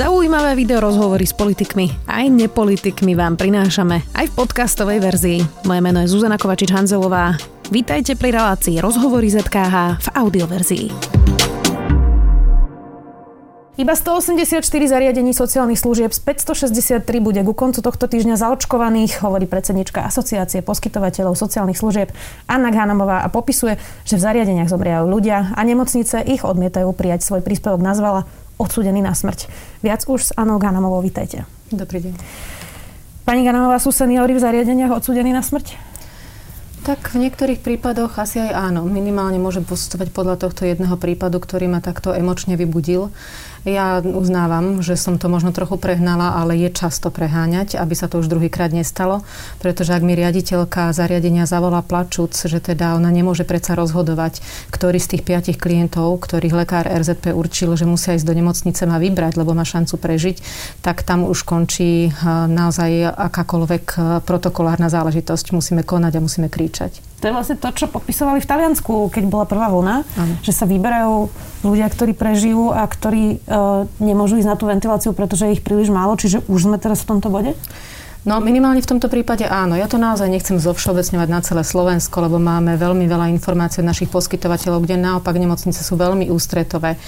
Zaujímavé video rozhovory s politikmi aj nepolitikmi vám prinášame aj v podcastovej verzii. Moje meno je Zuzana Kovačič-Hanzelová. Vítajte pri relácii Rozhovory ZKH v audioverzii. Iba 184 zariadení sociálnych služieb z 563 bude ku koncu tohto týždňa zaočkovaných, hovorí predsednička Asociácie poskytovateľov sociálnych služieb Anna Ghanamová a popisuje, že v zariadeniach zomriajú ľudia a nemocnice ich odmietajú prijať svoj príspevok nazvala odsúdený na smrť. Viac už s Anou Ganamovou, vítajte. Dobrý deň. Pani Ganamová, sú seniory v zariadeniach odsúdení na smrť? Tak v niektorých prípadoch asi aj áno. Minimálne môžem postupovať podľa tohto jedného prípadu, ktorý ma takto emočne vybudil. Ja uznávam, že som to možno trochu prehnala, ale je často preháňať, aby sa to už druhýkrát nestalo, pretože ak mi riaditeľka zariadenia zavolá plačúc, že teda ona nemôže predsa rozhodovať, ktorý z tých piatich klientov, ktorých lekár RZP určil, že musia ísť do nemocnice, má vybrať, lebo má šancu prežiť, tak tam už končí eh, naozaj akákoľvek eh, protokolárna záležitosť. Musíme konať a musíme kričať. To je vlastne to, čo popisovali v Taliansku, keď bola prvá vlna, ano. že sa vyberajú ľudia, ktorí prežijú a ktorí e, nemôžu ísť na tú ventiláciu, pretože je ich príliš málo. Čiže už sme teraz v tomto bode? No minimálne v tomto prípade áno. Ja to naozaj nechcem zovšeobecňovať na celé Slovensko, lebo máme veľmi veľa informácií od našich poskytovateľov, kde naopak nemocnice sú veľmi ústretové.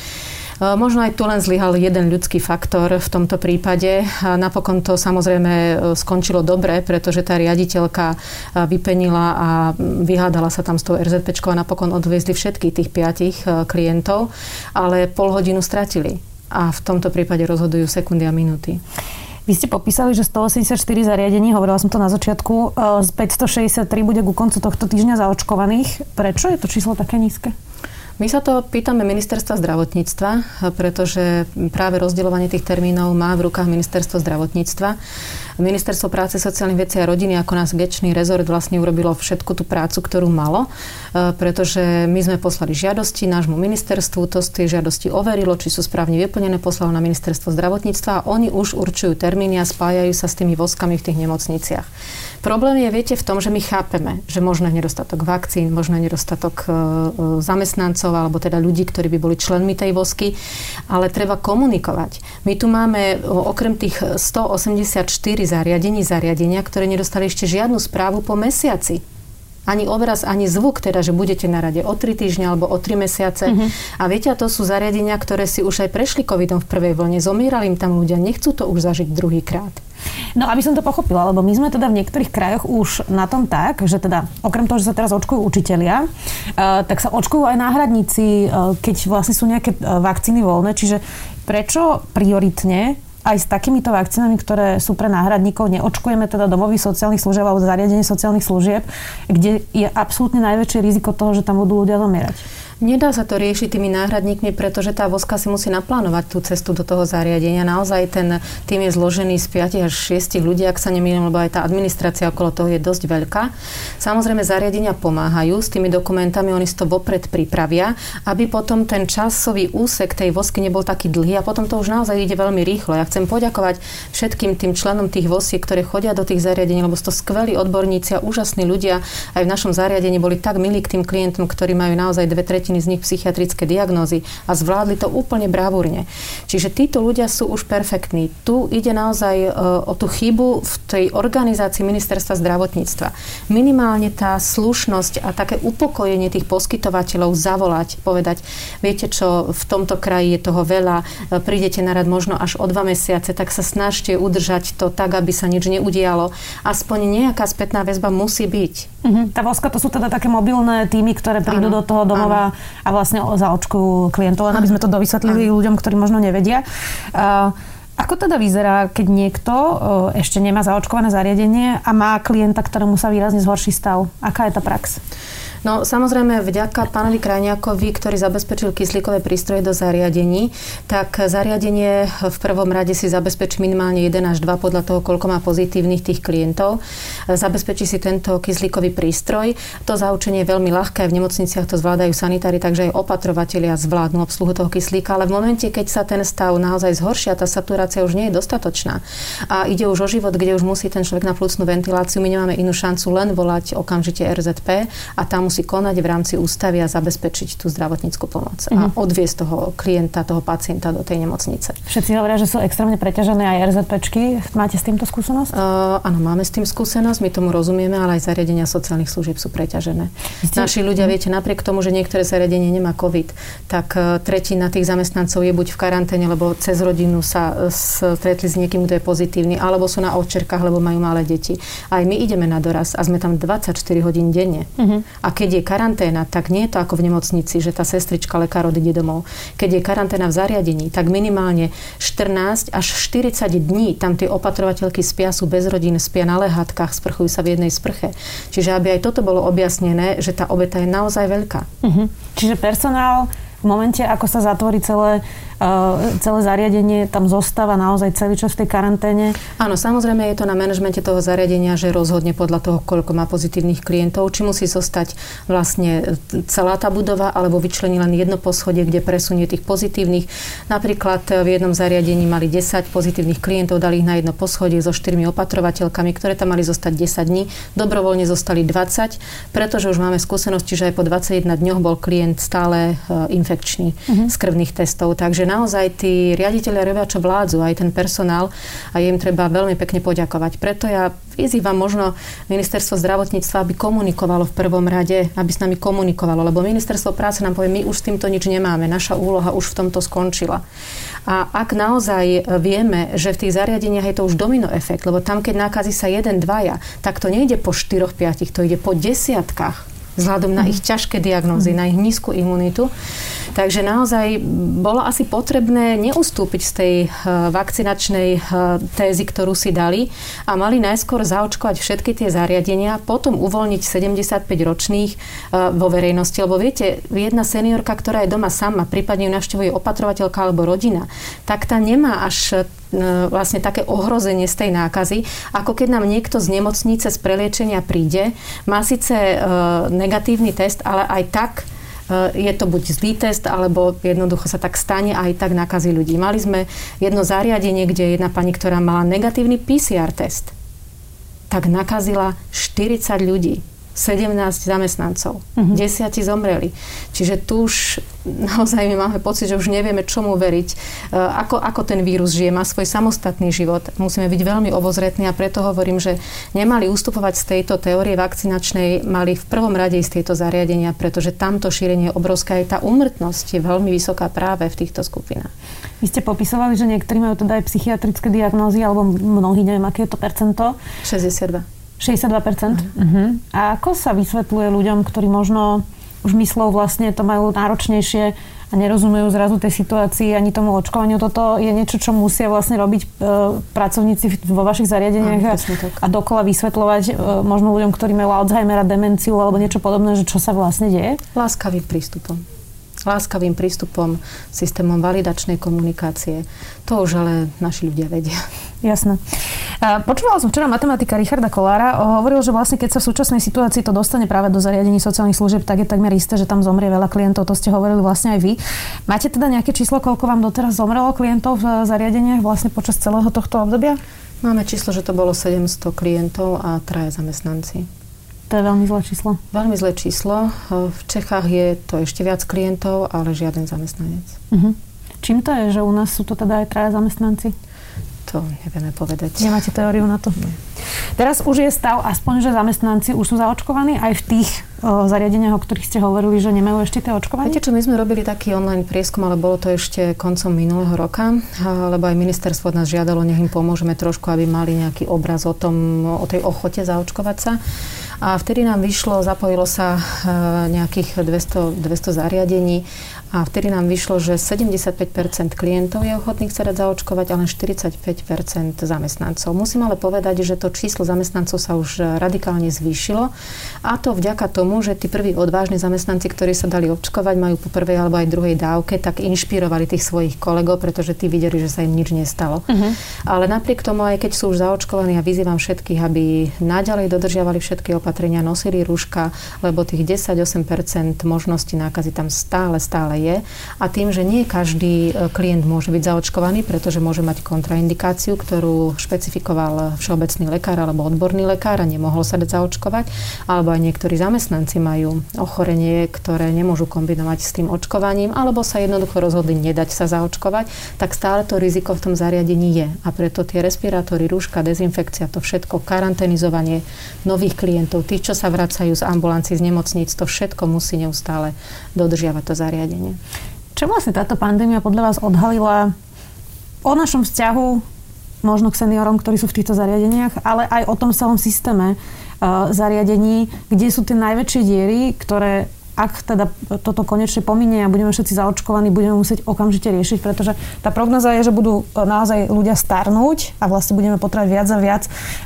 E, možno aj tu len zlyhal jeden ľudský faktor v tomto prípade. Napokon to samozrejme e, skončilo dobre, pretože tá riaditeľka e, vypenila a vyhádala sa tam s tou RZP a napokon odviezli všetkých tých piatich klientov, ale pol hodinu stratili. A v tomto prípade rozhodujú sekundy a minúty. Vy ste popísali, že 184 zariadení, hovorila som to na začiatku, z 563 bude ku koncu tohto týždňa zaočkovaných. Prečo je to číslo také nízke? My sa to pýtame ministerstva zdravotníctva, pretože práve rozdeľovanie tých termínov má v rukách ministerstvo zdravotníctva. Ministerstvo práce, sociálnych vecí a rodiny ako nás gečný rezort vlastne urobilo všetku tú prácu, ktorú malo, e, pretože my sme poslali žiadosti nášmu ministerstvu, to z tej žiadosti overilo, či sú správne vyplnené, poslalo na ministerstvo zdravotníctva a oni už určujú termíny a spájajú sa s tými voskami v tých nemocniciach. Problém je, viete, v tom, že my chápeme, že možno je nedostatok vakcín, možno je nedostatok e, zamestnancov alebo teda ľudí, ktorí by boli členmi tej vosky, ale treba komunikovať. My tu máme okrem tých 184 zariadení, zariadenia, ktoré nedostali ešte žiadnu správu po mesiaci ani obraz, ani zvuk, teda, že budete na rade o 3 týždne alebo o 3 mesiace. Mm-hmm. A viete, a to sú zariadenia, ktoré si už aj prešli covidom v prvej vlne. Zomierali im tam ľudia, nechcú to už zažiť druhýkrát. No, aby som to pochopila, lebo my sme teda v niektorých krajoch už na tom tak, že teda okrem toho, že sa teraz očkujú učitelia, uh, tak sa očkujú aj náhradníci, uh, keď vlastne sú nejaké uh, vakcíny voľné. Čiže prečo prioritne aj s takýmito vakcínami, ktoré sú pre náhradníkov, neočkujeme teda domových sociálnych služieb alebo zariadenie sociálnych služieb, kde je absolútne najväčšie riziko toho, že tam budú ľudia zomierať. Nedá sa to riešiť tými náhradníkmi, pretože tá voska si musí naplánovať tú cestu do toho zariadenia. Naozaj ten tým je zložený z 5 až 6 ľudí, ak sa nemýlim, lebo aj tá administrácia okolo toho je dosť veľká. Samozrejme, zariadenia pomáhajú s tými dokumentami, oni si to vopred pripravia, aby potom ten časový úsek tej vosky nebol taký dlhý a potom to už naozaj ide veľmi rýchlo. Ja chcem poďakovať všetkým tým členom tých vosiek, ktoré chodia do tých zariadení, lebo sú to skvelí odborníci a úžasní ľudia. Aj v našom zariadení boli tak milí k tým klientom, ktorí majú naozaj dve tretiny tretiny z nich psychiatrické diagnózy a zvládli to úplne bravúrne. Čiže títo ľudia sú už perfektní. Tu ide naozaj e, o tú chybu v tej organizácii ministerstva zdravotníctva. Minimálne tá slušnosť a také upokojenie tých poskytovateľov zavolať, povedať, viete čo, v tomto kraji je toho veľa, e, prídete na rad možno až o dva mesiace, tak sa snažte udržať to tak, aby sa nič neudialo. Aspoň nejaká spätná väzba musí byť. Uh-huh. Tá voska to sú teda také mobilné týmy, ktoré prídu ano, do toho domova a vlastne zaočkujú klientov, len aby sme to dovysvetlili ľuďom, ktorí možno nevedia. Ako teda vyzerá, keď niekto ešte nemá zaočkované zariadenie a má klienta, ktorému sa výrazne zhorší stav? Aká je tá prax? No samozrejme vďaka pánovi Krajniakovi, ktorý zabezpečil kyslíkové prístroje do zariadení, tak zariadenie v prvom rade si zabezpečí minimálne 1 až 2 podľa toho, koľko má pozitívnych tých klientov. Zabezpečí si tento kyslíkový prístroj. To zaučenie je veľmi ľahké, v nemocniciach to zvládajú sanitári, takže aj opatrovatelia zvládnu obsluhu toho kyslíka, ale v momente, keď sa ten stav naozaj zhoršia, tá saturácia už nie je dostatočná a ide už o život, kde už musí ten človek na plúcnú ventiláciu, my nemáme inú šancu len volať okamžite RZP a tam musí konať v rámci ústavy a zabezpečiť tú zdravotníckú pomoc uh-huh. a mhm. odviesť toho klienta, toho pacienta do tej nemocnice. Všetci hovoria, že sú extrémne preťažené aj RZPčky. Máte s týmto skúsenosť? Uh, áno, máme s tým skúsenosť, my tomu rozumieme, ale aj zariadenia sociálnych služieb sú preťažené. Ste... Naši ľudia, viete, napriek tomu, že niektoré zariadenie nemá COVID, tak uh, tretina tých zamestnancov je buď v karanténe, lebo cez rodinu sa uh, stretli s niekým, kto je pozitívny, alebo sú na odčerkách, lebo majú malé deti. Aj my ideme na doraz a sme tam 24 hodín denne. Uh-huh. A keď je karanténa, tak nie je to ako v nemocnici, že tá sestrička, lekár odíde domov. Keď je karanténa v zariadení, tak minimálne 14 až 40 dní tam tie opatrovateľky spia, sú bez rodín, spia na lehátkach, sprchujú sa v jednej sprche. Čiže aby aj toto bolo objasnené, že tá obeta je naozaj veľká. Uh-huh. Čiže personál v momente, ako sa zatvorí celé celé zariadenie tam zostáva naozaj celý čas v tej karanténe? Áno, samozrejme je to na manažmente toho zariadenia, že rozhodne podľa toho, koľko má pozitívnych klientov, či musí zostať vlastne celá tá budova, alebo vyčlení len jedno poschodie, kde presunie tých pozitívnych. Napríklad v jednom zariadení mali 10 pozitívnych klientov, dali ich na jedno poschodie so štyrmi opatrovateľkami, ktoré tam mali zostať 10 dní. Dobrovoľne zostali 20, pretože už máme skúsenosti, že aj po 21 dňoch bol klient stále e, infekčný uh-huh. z krvných testov. Takže naozaj tí riaditeľia robia, čo vládzu, aj ten personál a im treba veľmi pekne poďakovať. Preto ja vyzývam možno ministerstvo zdravotníctva, aby komunikovalo v prvom rade, aby s nami komunikovalo, lebo ministerstvo práce nám povie, my už s týmto nič nemáme, naša úloha už v tomto skončila. A ak naozaj vieme, že v tých zariadeniach je to už domino efekt, lebo tam, keď nákazí sa jeden, dvaja, tak to nejde po štyroch, piatich, to ide po desiatkách vzhľadom na ich ťažké diagnózy, na ich nízku imunitu. Takže naozaj bolo asi potrebné neustúpiť z tej eh, vakcinačnej eh, tézy, ktorú si dali a mali najskôr zaočkovať všetky tie zariadenia, potom uvoľniť 75 ročných eh, vo verejnosti. Lebo viete, jedna seniorka, ktorá je doma sama, prípadne ju navštevuje opatrovateľka alebo rodina, tak tá nemá až vlastne také ohrozenie z tej nákazy, ako keď nám niekto z nemocnice z preliečenia príde, má síce negatívny test, ale aj tak Eh, je to buď zlý test, alebo jednoducho sa tak stane a aj tak nakazí ľudí. Mali sme jedno zariadenie, kde jedna pani, ktorá mala negatívny PCR test, tak nakazila 40 ľudí. 17 zamestnancov. Uh-huh. Desiati zomreli. Čiže tu už naozaj my máme pocit, že už nevieme, čomu veriť. E, ako, ako ten vírus žije, má svoj samostatný život. Musíme byť veľmi obozretní a preto hovorím, že nemali ustupovať z tejto teórie vakcinačnej, mali v prvom rade ísť tieto zariadenia, pretože tamto šírenie je obrovská. Aj tá úmrtnosť je veľmi vysoká práve v týchto skupinách. Vy ste popisovali, že niektorí majú teda aj psychiatrické diagnózy, alebo mnohí, neviem, aké je to percento. 62. 62%? Uh-huh. A ako sa vysvetľuje ľuďom, ktorí možno už myslou vlastne to majú náročnejšie a nerozumejú zrazu tej situácii ani tomu očkovaniu. Toto je niečo, čo musia vlastne robiť e, pracovníci vo vašich zariadeniach a, a dokola vysvetľovať e, možno ľuďom, ktorí majú Alzheimera, demenciu alebo niečo podobné, že čo sa vlastne deje? Láskavým prístupom láskavým prístupom, systémom validačnej komunikácie. To už ale naši ľudia vedia. Jasné. Počúvala som včera matematika Richarda Kolára. Hovoril, že vlastne keď sa v súčasnej situácii to dostane práve do zariadení sociálnych služieb, tak je takmer isté, že tam zomrie veľa klientov. To ste hovorili vlastne aj vy. Máte teda nejaké číslo, koľko vám doteraz zomrelo klientov v zariadeniach vlastne počas celého tohto obdobia? Máme číslo, že to bolo 700 klientov a traje zamestnanci. To je veľmi zlé číslo. Veľmi zlé číslo. V Čechách je to ešte viac klientov, ale žiaden zamestnanec. Uh-huh. Čím to je, že u nás sú to teda aj traja zamestnanci? To nevieme povedať. Nemáte teóriu na to? Nie. Teraz už je stav aspoň, že zamestnanci už sú zaočkovaní aj v tých zariadeniach, o ktorých ste hovorili, že nemajú ešte tie očkovanie? Viete čo, my sme robili taký online prieskum, ale bolo to ešte koncom minulého roka, lebo aj ministerstvo od nás žiadalo, nech im pomôžeme trošku, aby mali nejaký obraz o tom, o tej ochote zaočkovať sa. A vtedy nám vyšlo, zapojilo sa e, nejakých 200, 200 zariadení a vtedy nám vyšlo, že 75% klientov je ochotných sa dať zaočkovať, ale len 45% zamestnancov. Musím ale povedať, že to číslo zamestnancov sa už radikálne zvýšilo a to vďaka tomu, že tí prví odvážni zamestnanci, ktorí sa dali očkovať, majú po prvej alebo aj druhej dávke, tak inšpirovali tých svojich kolegov, pretože tí videli, že sa im nič nestalo. Uh-huh. Ale napriek tomu, aj keď sú už zaočkovaní, ja vyzývam všetkých, aby naďalej dodržiavali všetky opatrenia, opatrenia, nosili rúška, lebo tých 10-8% možností nákazy tam stále, stále je. A tým, že nie každý e, klient môže byť zaočkovaný, pretože môže mať kontraindikáciu, ktorú špecifikoval všeobecný lekár alebo odborný lekár a nemohol sa dať zaočkovať, alebo aj niektorí zamestnanci majú ochorenie, ktoré nemôžu kombinovať s tým očkovaním, alebo sa jednoducho rozhodli nedať sa zaočkovať, tak stále to riziko v tom zariadení je. A preto tie respirátory, rúška, dezinfekcia, to všetko, karanténizovanie nových klientov, tých, čo sa vracajú z ambulancií, z nemocníc, to všetko musí neustále dodržiavať to zariadenie. Čo vlastne táto pandémia podľa vás odhalila o našom vzťahu možno k seniorom, ktorí sú v týchto zariadeniach, ale aj o tom celom systéme zariadení, kde sú tie najväčšie diery, ktoré ak teda toto konečne pominie a budeme všetci zaočkovaní, budeme musieť okamžite riešiť, pretože tá prognoza je, že budú naozaj ľudia starnúť a vlastne budeme potrebovať viac a viac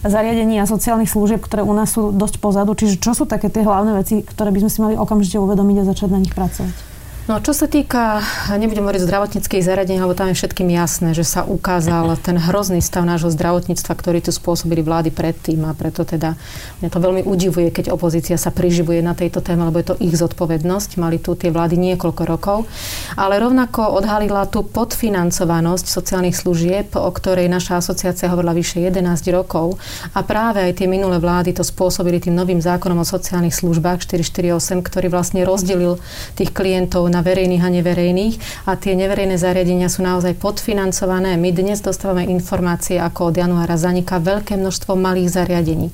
zariadení a sociálnych služieb, ktoré u nás sú dosť pozadu. Čiže čo sú také tie hlavné veci, ktoré by sme si mali okamžite uvedomiť a začať na nich pracovať? No čo sa týka, nebudem hovoriť zdravotníckých zariadení, lebo tam je všetkým jasné, že sa ukázal ten hrozný stav nášho zdravotníctva, ktorý tu spôsobili vlády predtým a preto teda mňa to veľmi udivuje, keď opozícia sa priživuje na tejto téme, lebo je to ich zodpovednosť. Mali tu tie vlády niekoľko rokov. Ale rovnako odhalila tu podfinancovanosť sociálnych služieb, o ktorej naša asociácia hovorila vyše 11 rokov. A práve aj tie minulé vlády to spôsobili tým novým zákonom o sociálnych službách 448, ktorý vlastne rozdelil tých klientov na verejných a neverejných a tie neverejné zariadenia sú naozaj podfinancované. My dnes dostávame informácie, ako od januára zaniká veľké množstvo malých zariadení,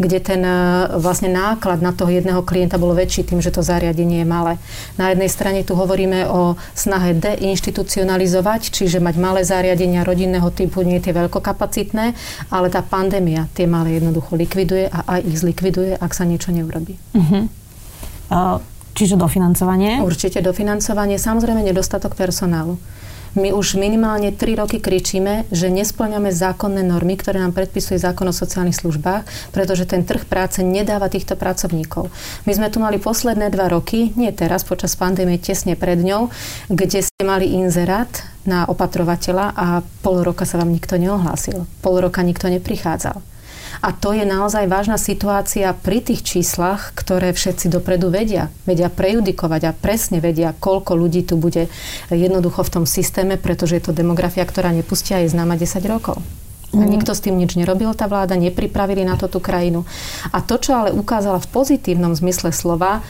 kde ten e, vlastne náklad na toho jedného klienta bol väčší tým, že to zariadenie je malé. Na jednej strane tu hovoríme o snahe deinstitucionalizovať, čiže mať malé zariadenia rodinného typu, nie tie veľkokapacitné, ale tá pandémia tie malé jednoducho likviduje a aj ich zlikviduje, ak sa niečo neurobí. Uh-huh. Uh, Čiže dofinancovanie? Určite dofinancovanie, samozrejme nedostatok personálu. My už minimálne 3 roky kričíme, že nesplňame zákonné normy, ktoré nám predpisuje zákon o sociálnych službách, pretože ten trh práce nedáva týchto pracovníkov. My sme tu mali posledné dva roky, nie teraz, počas pandémie, tesne pred ňou, kde ste mali inzerát na opatrovateľa a pol roka sa vám nikto neohlásil. Pol roka nikto neprichádzal. A to je naozaj vážna situácia pri tých číslach, ktoré všetci dopredu vedia. Vedia prejudikovať a presne vedia, koľko ľudí tu bude jednoducho v tom systéme, pretože je to demografia, ktorá nepustia aj známa 10 rokov. A mhm. nikto s tým nič nerobil, tá vláda, nepripravili na to tú krajinu. A to, čo ale ukázala v pozitívnom zmysle slova,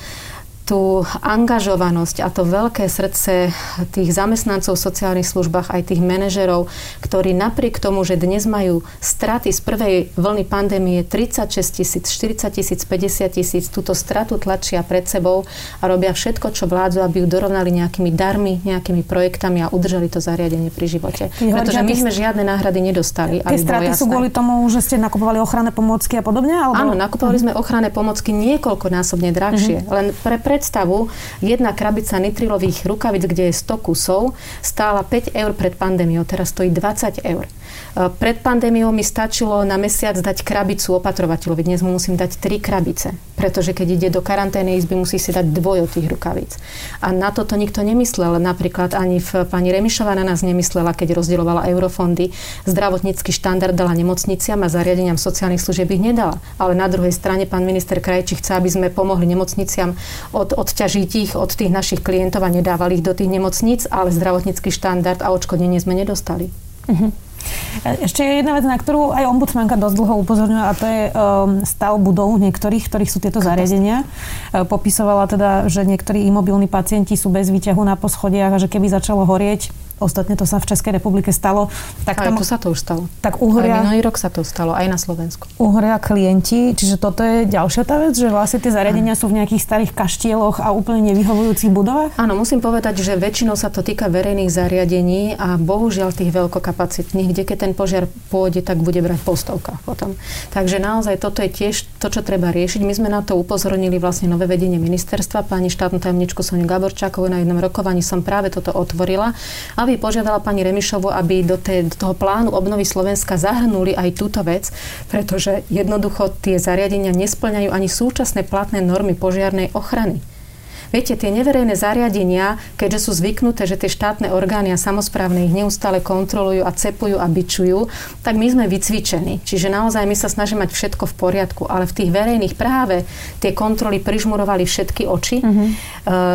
tú angažovanosť a to veľké srdce tých zamestnancov v sociálnych službách, aj tých manažerov, ktorí napriek tomu, že dnes majú straty z prvej vlny pandémie 36 tisíc, 40 tisíc, 50 tisíc, túto stratu tlačia pred sebou a robia všetko, čo vládzu, aby ju dorovnali nejakými darmi, nejakými projektami a udržali to zariadenie pri živote. Pretože my sme žiadne náhrady nedostali. Tie straty sú kvôli tomu, že ste nakupovali ochranné pomôcky a podobne? Alebo... Áno, nakupovali uh-huh. sme ochranné pomôcky niekoľkonásobne drahšie. Uh-huh. Len pre predstavu, jedna krabica nitrilových rukavic, kde je 100 kusov, stála 5 eur pred pandémiou, teraz stojí 20 eur. E, pred pandémiou mi stačilo na mesiac dať krabicu opatrovateľovi. Dnes mu musím dať tri krabice, pretože keď ide do karantény izby, musí si dať dvoj od tých rukavíc. A na toto nikto nemyslel. Napríklad ani v, pani Remišová na nás nemyslela, keď rozdielovala eurofondy. Zdravotnícky štandard dala nemocniciam a zariadeniam sociálnych služieb ich nedala. Ale na druhej strane pán minister Krajčí chce, aby sme pomohli nemocniciam od, odťažiť ich od tých našich klientov a nedávali ich do tých nemocníc, ale zdravotnícky štandard a odškodnenie sme nedostali. Uh-huh. Ešte je jedna vec, na ktorú aj ombudsmanka dosť dlho upozorňuje a to je um, stav budov niektorých, ktorých sú tieto zariadenia. Uh, popisovala teda, že niektorí imobilní pacienti sú bez výťahu na poschodiach a že keby začalo horieť, Ostatne to sa v Českej republike stalo. Tak tam, tu sa to už stalo. Tak uhoria, aj minulý rok sa to stalo, aj na Slovensku. Uhoria klienti, čiže toto je ďalšia tá vec, že vlastne tie zariadenia sú v nejakých starých kaštieloch a úplne nevyhovujúcich budovách? Áno, musím povedať, že väčšinou sa to týka verejných zariadení a bohužiaľ tých veľkokapacitných, kde keď ten požiar pôjde, tak bude brať postovka potom. Takže naozaj toto je tiež to, čo treba riešiť. My sme na to upozornili vlastne nové vedenie ministerstva. Pani štátnu tajomničku Soniu Gaborčákovú na jednom rokovaní som práve toto otvorila. A by požiadala pani Remišovu, aby do, tej, do toho plánu obnovy Slovenska zahrnuli aj túto vec, pretože jednoducho tie zariadenia nesplňajú ani súčasné platné normy požiarnej ochrany. Viete, tie neverejné zariadenia, keďže sú zvyknuté, že tie štátne orgány a samozprávne ich neustále kontrolujú a cepujú a bičujú, tak my sme vycvičení. Čiže naozaj my sa snažíme mať všetko v poriadku, ale v tých verejných práve tie kontroly prižmurovali všetky oči, uh-huh. e,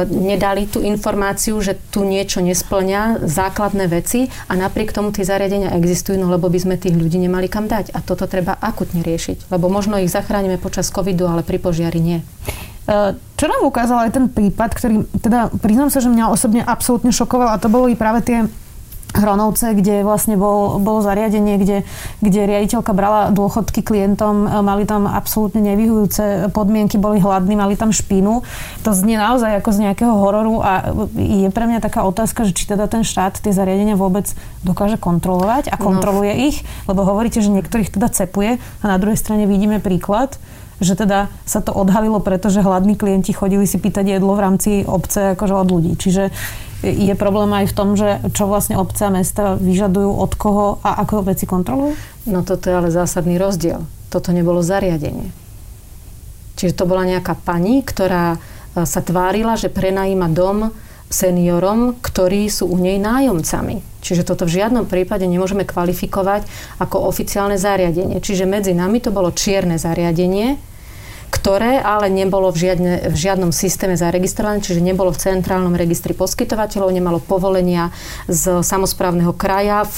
nedali tú informáciu, že tu niečo nesplňa, základné veci a napriek tomu tie zariadenia existujú, no lebo by sme tých ľudí nemali kam dať. A toto treba akutne riešiť, lebo možno ich zachránime počas covidu, ale pri požiari nie. Čo nám ukázal aj ten prípad, ktorý, teda priznám sa, že mňa osobne absolútne šokoval a to boli práve tie Hronovce, kde vlastne bol, bolo zariadenie, kde, kde riaditeľka brala dôchodky klientom, e, mali tam absolútne nevyhujúce podmienky, boli hladní, mali tam špínu. To znie naozaj ako z nejakého hororu a je pre mňa taká otázka, že či teda ten štát tie zariadenia vôbec dokáže kontrolovať a no. kontroluje no. ich, lebo hovoríte, že niektorých teda cepuje a na druhej strane vidíme príklad, že teda sa to odhalilo, pretože hladní klienti chodili si pýtať jedlo v rámci obce akože od ľudí. Čiže je problém aj v tom, že čo vlastne obce a mesta vyžadujú od koho a ako veci kontrolujú? No toto je ale zásadný rozdiel. Toto nebolo zariadenie. Čiže to bola nejaká pani, ktorá e, sa tvárila, že prenajíma dom seniorom, ktorí sú u nej nájomcami. Čiže toto v žiadnom prípade nemôžeme kvalifikovať ako oficiálne zariadenie. Čiže medzi nami to bolo čierne zariadenie, ktoré ale nebolo v, žiadne, v žiadnom systéme zaregistrované, čiže nebolo v centrálnom registri poskytovateľov, nemalo povolenia z samozprávneho kraja, v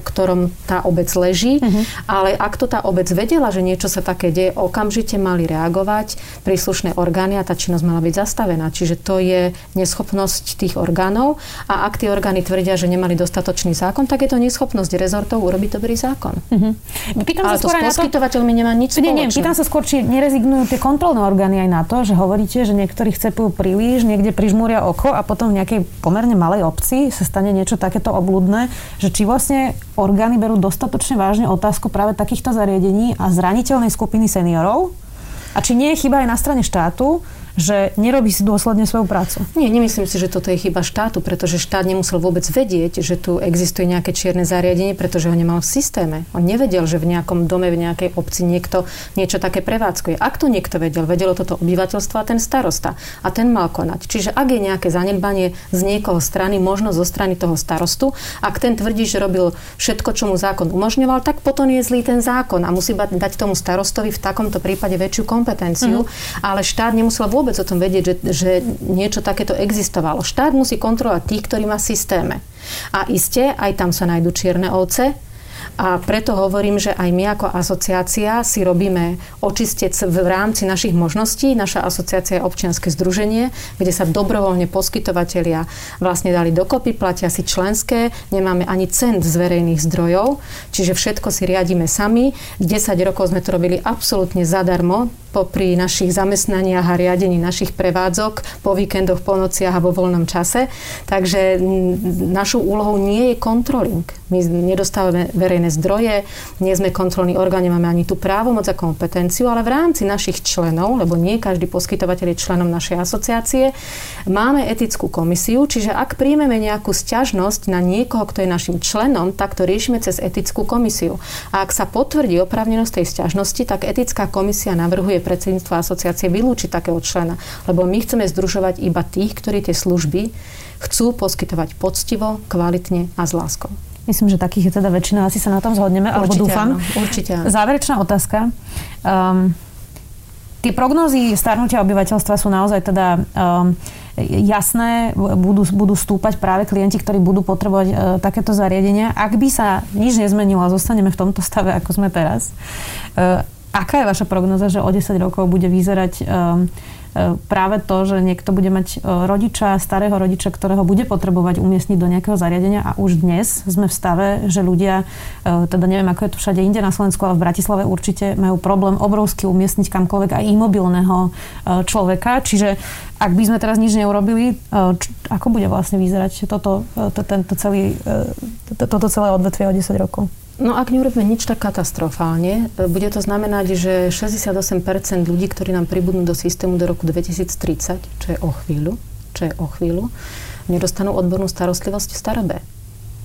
ktorom tá obec leží. Uh-huh. Ale ak to tá obec vedela, že niečo sa také deje, okamžite mali reagovať príslušné orgány a tá činnosť mala byť zastavená. Čiže to je neschopnosť tých orgánov a ak tie orgány tvrdia, že nemali dostatočný zákon, tak je to neschopnosť rezortov urobiť dobrý zákon. Uh-huh. Pýtam Ale sa to s poskytovateľmi to... nemá nič spoločné. Nie, nie, pýtam sa skôr, či nerezignujú tie kontrolné orgány aj na to, že hovoríte, že niektorí chcepujú príliš, niekde prižmúria oko a potom v nejakej pomerne malej obci sa stane niečo takéto obludné, že či vlastne orgány berú dostatočne vážne otázku práve takýchto zariadení a zraniteľnej skupiny seniorov, a či nie je chyba aj na strane štátu, že nerobí si dôsledne svoju prácu. Nie, nemyslím si, že toto je chyba štátu, pretože štát nemusel vôbec vedieť, že tu existuje nejaké čierne zariadenie, pretože ho nemal v systéme. On nevedel, že v nejakom dome, v nejakej obci niekto niečo také prevádzkuje. Ak to niekto vedel, vedelo toto obyvateľstvo a ten starosta. A ten mal konať. Čiže ak je nejaké zanedbanie z niekoho strany, možno zo strany toho starostu, ak ten tvrdí, že robil všetko, čo mu zákon umožňoval, tak potom je zlý ten zákon a musí dať tomu starostovi v takomto prípade väčšiu kompetenciu. Mm. Ale štát nemusel vôbec vôbec o tom vedieť, že, že niečo takéto existovalo. Štát musí kontrolovať tých, ktorí má v systéme. A iste, aj tam sa nájdú čierne ovce, a preto hovorím, že aj my ako asociácia si robíme očistec v rámci našich možností. Naša asociácia je občianske združenie, kde sa dobrovoľne poskytovateľia vlastne dali dokopy, platia si členské, nemáme ani cent z verejných zdrojov, čiže všetko si riadíme sami. 10 rokov sme to robili absolútne zadarmo, popri našich zamestnaniach a riadení našich prevádzok, po víkendoch, po nociach a vo voľnom čase. Takže našou úlohou nie je kontroling. My nedostávame verejné zdroje, nie sme kontrolný orgán, nemáme ani tú právomoc a kompetenciu, ale v rámci našich členov, lebo nie každý poskytovateľ je členom našej asociácie, máme etickú komisiu, čiže ak príjmeme nejakú sťažnosť na niekoho, kto je našim členom, tak to riešime cez etickú komisiu. A ak sa potvrdí oprávnenosť tej sťažnosti, tak etická komisia navrhuje predsedníctvo asociácie vylúčiť takého člena, lebo my chceme združovať iba tých, ktorí tie služby chcú poskytovať poctivo, kvalitne a s láskou. Myslím, že takých je teda väčšina, asi sa na tom zhodneme, určite alebo dúfam. Áno, určite áno. Záverečná otázka. Um, tie prognózy starnutia obyvateľstva sú naozaj teda um, jasné, budú, budú stúpať práve klienti, ktorí budú potrebovať uh, takéto zariadenia. Ak by sa nič nezmenilo a zostaneme v tomto stave, ako sme teraz, uh, Aká je vaša prognoza, že o 10 rokov bude vyzerať uh, práve to, že niekto bude mať uh, rodiča, starého rodiča, ktorého bude potrebovať umiestniť do nejakého zariadenia a už dnes sme v stave, že ľudia, uh, teda neviem, ako je to všade inde na Slovensku, ale v Bratislave určite majú problém obrovský umiestniť kamkoľvek aj imobilného človeka. Čiže ak by sme teraz nič neurobili, ako bude vlastne vyzerať toto, tento celý, toto celé odvetvie o 10 rokov? No ak neurobíme nič tak katastrofálne, e, bude to znamenať, že 68% ľudí, ktorí nám pribudnú do systému do roku 2030, čo je o chvíľu, čo je o chvíľu, nedostanú odbornú starostlivosť v starobe.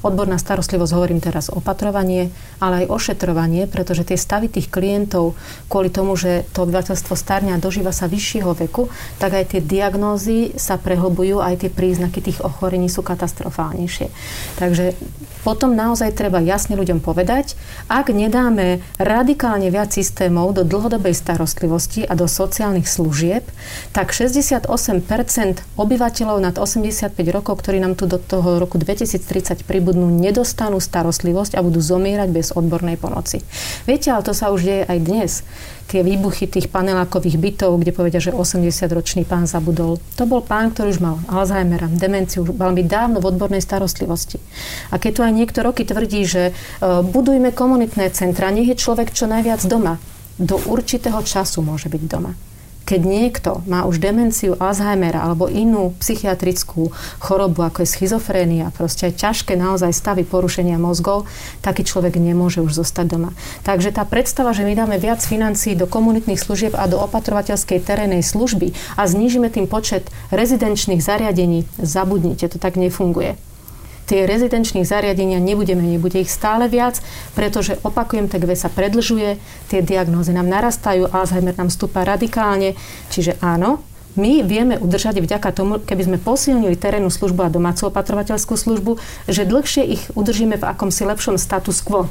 Odborná starostlivosť, hovorím teraz opatrovanie, ale aj ošetrovanie, pretože tie stavy tých klientov kvôli tomu, že to obyvateľstvo starne a dožíva sa vyššieho veku, tak aj tie diagnózy sa prehlbujú, aj tie príznaky tých ochorení sú katastrofálnejšie. Takže potom naozaj treba jasne ľuďom povedať, ak nedáme radikálne viac systémov do dlhodobej starostlivosti a do sociálnych služieb, tak 68% obyvateľov nad 85 rokov, ktorí nám tu do toho roku 2030 pribudnú, nedostanú starostlivosť a budú zomierať bez odbornej pomoci. Viete, ale to sa už deje aj dnes tie výbuchy tých panelákových bytov, kde povedia, že 80-ročný pán zabudol. To bol pán, ktorý už mal Alzheimera, demenciu, mal byť dávno v odbornej starostlivosti. A keď tu aj niekto roky tvrdí, že uh, budujme komunitné centra, nech je človek čo najviac doma, do určitého času môže byť doma keď niekto má už demenciu Alzheimera alebo inú psychiatrickú chorobu, ako je schizofrénia, proste ťažké naozaj stavy porušenia mozgov, taký človek nemôže už zostať doma. Takže tá predstava, že my dáme viac financií do komunitných služieb a do opatrovateľskej terénej služby a znížime tým počet rezidenčných zariadení, zabudnite, to tak nefunguje tie rezidenčných zariadenia nebudeme, nebude ich stále viac, pretože opakujem, TGV sa predlžuje, tie diagnózy nám narastajú, Alzheimer nám stúpa radikálne, čiže áno, my vieme udržať vďaka tomu, keby sme posilnili terénnu službu a domácu opatrovateľskú službu, že dlhšie ich udržíme v akomsi lepšom status quo.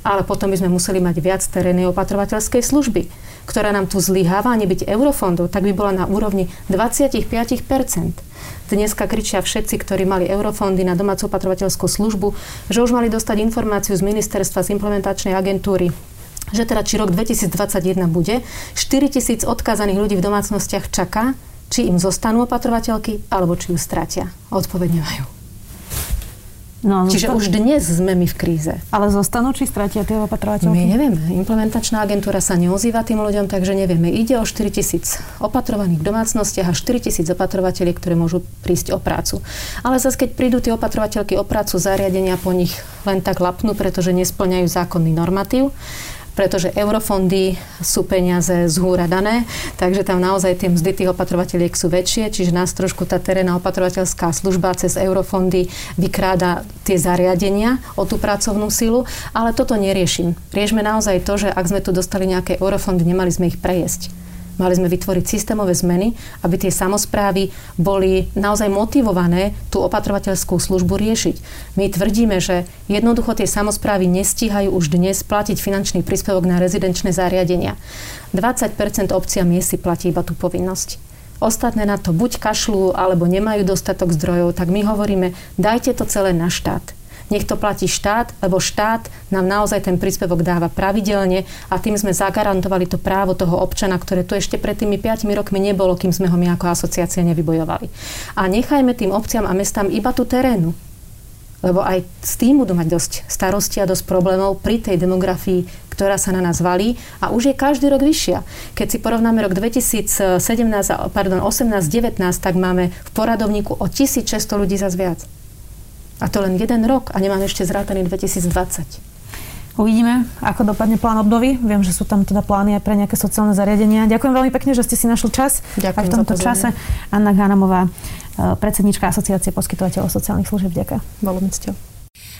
Ale potom by sme museli mať viac terénnej opatrovateľskej služby, ktorá nám tu zlyháva a nebyť eurofondov, tak by bola na úrovni 25% Dneska kričia všetci, ktorí mali eurofondy na domácu opatrovateľskú službu, že už mali dostať informáciu z ministerstva, z implementačnej agentúry, že teda či rok 2021 bude. 4 tisíc odkázaných ľudí v domácnostiach čaká, či im zostanú opatrovateľky, alebo či ju stratia. Odpoveď nemajú. No, Čiže zostanú. už dnes sme my v kríze. Ale zostanú, či stratia tie opatrovateľky? My nevieme. Implementačná agentúra sa neozýva tým ľuďom, takže nevieme. Ide o 4 tisíc opatrovaných v domácnostiach a 4 tisíc opatrovateľiek, ktoré môžu prísť o prácu. Ale zase, keď prídu tie opatrovateľky o prácu, zariadenia po nich len tak lapnú, pretože nesplňajú zákonný normatív, pretože eurofondy sú peniaze z húra dané, takže tam naozaj tie mzdy tých opatrovateľiek sú väčšie, čiže nás trošku tá terénna opatrovateľská služba cez eurofondy vykráda tie zariadenia o tú pracovnú silu, ale toto neriešim. Riešme naozaj to, že ak sme tu dostali nejaké eurofondy, nemali sme ich prejesť. Mali sme vytvoriť systémové zmeny, aby tie samozprávy boli naozaj motivované tú opatrovateľskú službu riešiť. My tvrdíme, že jednoducho tie samozprávy nestíhajú už dnes platiť finančný príspevok na rezidenčné zariadenia. 20 obcí a miest si platí iba tú povinnosť ostatné na to buď kašľú, alebo nemajú dostatok zdrojov, tak my hovoríme, dajte to celé na štát nech to platí štát, lebo štát nám naozaj ten príspevok dáva pravidelne a tým sme zagarantovali to právo toho občana, ktoré tu ešte pred tými 5 rokmi nebolo, kým sme ho my ako asociácia nevybojovali. A nechajme tým obciam a mestám iba tú terénu. Lebo aj s tým budú mať dosť starosti a dosť problémov pri tej demografii, ktorá sa na nás valí a už je každý rok vyššia. Keď si porovnáme rok 2017, pardon, 18-19, tak máme v poradovníku o 1600 ľudí zase viac. A to len jeden rok a nemáme ešte zrátaný 2020. Uvidíme, ako dopadne plán obnovy. Viem, že sú tam teda plány aj pre nejaké sociálne zariadenia. Ďakujem veľmi pekne, že ste si našli čas Ďakujem aj v tomto čase. Anna Gánamová, eh, predsednička Asociácie poskytovateľov sociálnych služieb. Ďakujem. Bolo mi cťou.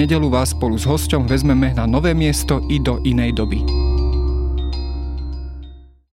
nedelu vás spolu s hosťom vezmeme na nové miesto i do inej doby.